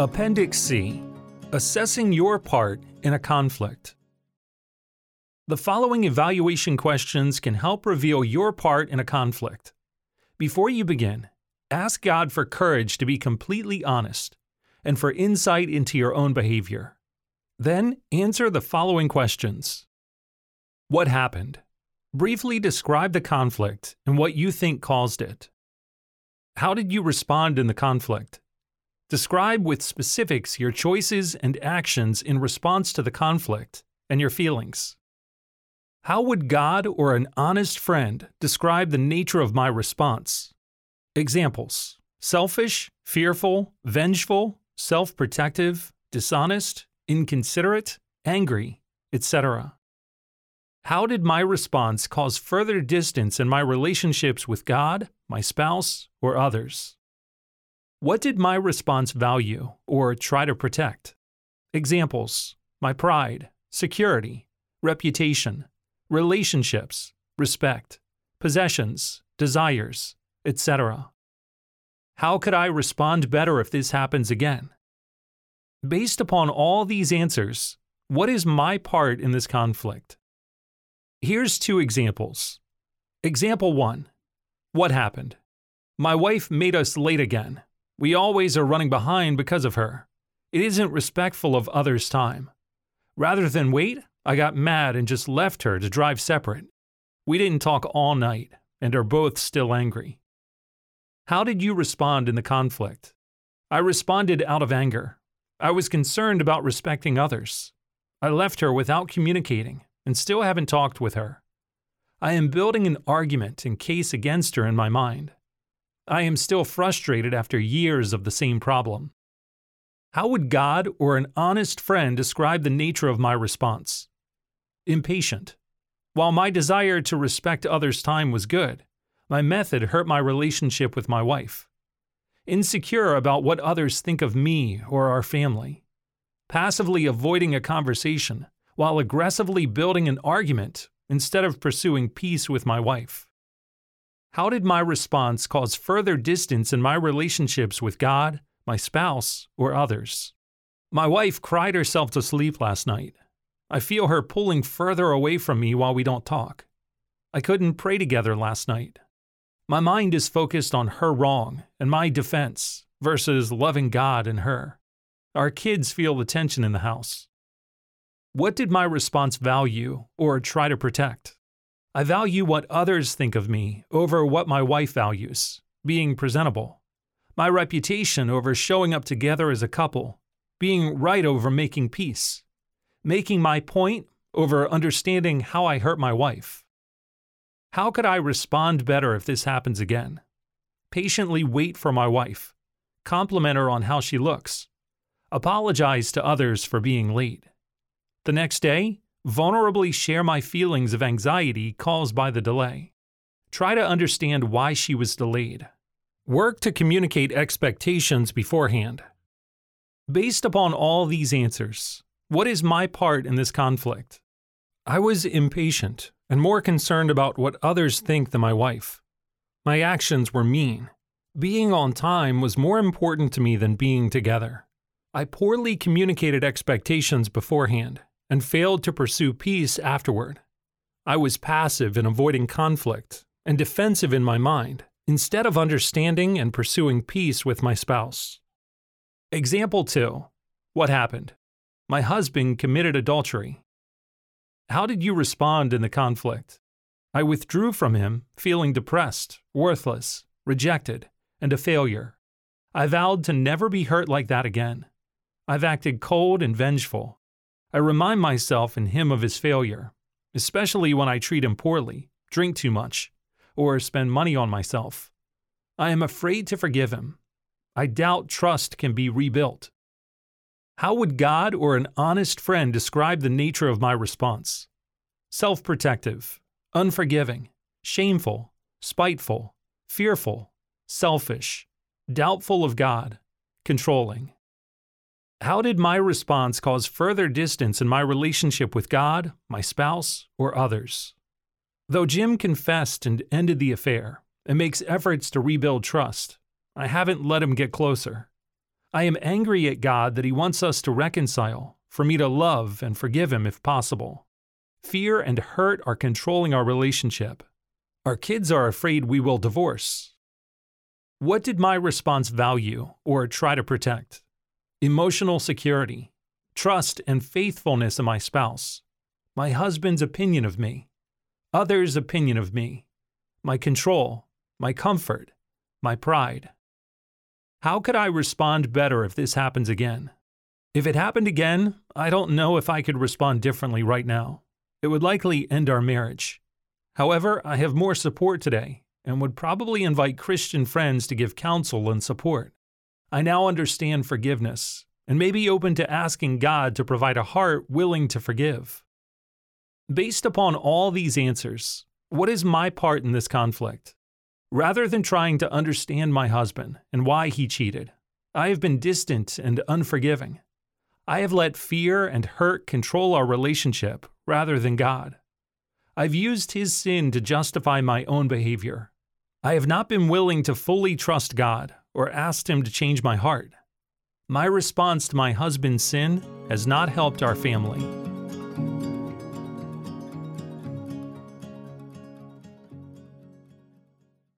Appendix C Assessing your part in a conflict. The following evaluation questions can help reveal your part in a conflict. Before you begin, ask God for courage to be completely honest and for insight into your own behavior. Then answer the following questions What happened? Briefly describe the conflict and what you think caused it. How did you respond in the conflict? Describe with specifics your choices and actions in response to the conflict and your feelings. How would God or an honest friend describe the nature of my response? Examples selfish, fearful, vengeful, self protective, dishonest, inconsiderate, angry, etc. How did my response cause further distance in my relationships with God, my spouse, or others? What did my response value or try to protect? Examples my pride, security, reputation, relationships, respect, possessions, desires, etc. How could I respond better if this happens again? Based upon all these answers, what is my part in this conflict? Here's two examples. Example 1 What happened? My wife made us late again. We always are running behind because of her. It isn't respectful of others' time. Rather than wait, I got mad and just left her to drive separate. We didn't talk all night and are both still angry. How did you respond in the conflict? I responded out of anger. I was concerned about respecting others. I left her without communicating and still haven't talked with her. I am building an argument and case against her in my mind. I am still frustrated after years of the same problem. How would God or an honest friend describe the nature of my response? Impatient. While my desire to respect others' time was good, my method hurt my relationship with my wife. Insecure about what others think of me or our family. Passively avoiding a conversation while aggressively building an argument instead of pursuing peace with my wife. How did my response cause further distance in my relationships with God, my spouse, or others? My wife cried herself to sleep last night. I feel her pulling further away from me while we don't talk. I couldn't pray together last night. My mind is focused on her wrong and my defense versus loving God and her. Our kids feel the tension in the house. What did my response value or try to protect? I value what others think of me over what my wife values, being presentable. My reputation over showing up together as a couple, being right over making peace. Making my point over understanding how I hurt my wife. How could I respond better if this happens again? Patiently wait for my wife. Compliment her on how she looks. Apologize to others for being late. The next day, vulnerably share my feelings of anxiety caused by the delay. Try to understand why she was delayed. Work to communicate expectations beforehand. Based upon all these answers, what is my part in this conflict? I was impatient and more concerned about what others think than my wife. My actions were mean. Being on time was more important to me than being together. I poorly communicated expectations beforehand and failed to pursue peace afterward. I was passive in avoiding conflict and defensive in my mind instead of understanding and pursuing peace with my spouse. Example 2 What happened? My husband committed adultery. How did you respond in the conflict? I withdrew from him, feeling depressed, worthless, rejected, and a failure. I vowed to never be hurt like that again. I've acted cold and vengeful, I remind myself and him of his failure, especially when I treat him poorly, drink too much, or spend money on myself. I am afraid to forgive him. I doubt trust can be rebuilt. How would God or an honest friend describe the nature of my response? Self protective, unforgiving, shameful, spiteful, fearful, selfish, doubtful of God, controlling. How did my response cause further distance in my relationship with God, my spouse, or others? Though Jim confessed and ended the affair and makes efforts to rebuild trust, I haven't let him get closer. I am angry at God that He wants us to reconcile, for me to love and forgive Him if possible. Fear and hurt are controlling our relationship. Our kids are afraid we will divorce. What did my response value or try to protect? Emotional security, trust and faithfulness in my spouse, my husband's opinion of me, others' opinion of me, my control, my comfort, my pride. How could I respond better if this happens again? If it happened again, I don't know if I could respond differently right now. It would likely end our marriage. However, I have more support today and would probably invite Christian friends to give counsel and support. I now understand forgiveness and may be open to asking God to provide a heart willing to forgive. Based upon all these answers, what is my part in this conflict? Rather than trying to understand my husband and why he cheated, I have been distant and unforgiving. I have let fear and hurt control our relationship rather than God. I've used his sin to justify my own behavior. I have not been willing to fully trust God or asked him to change my heart. My response to my husband's sin has not helped our family.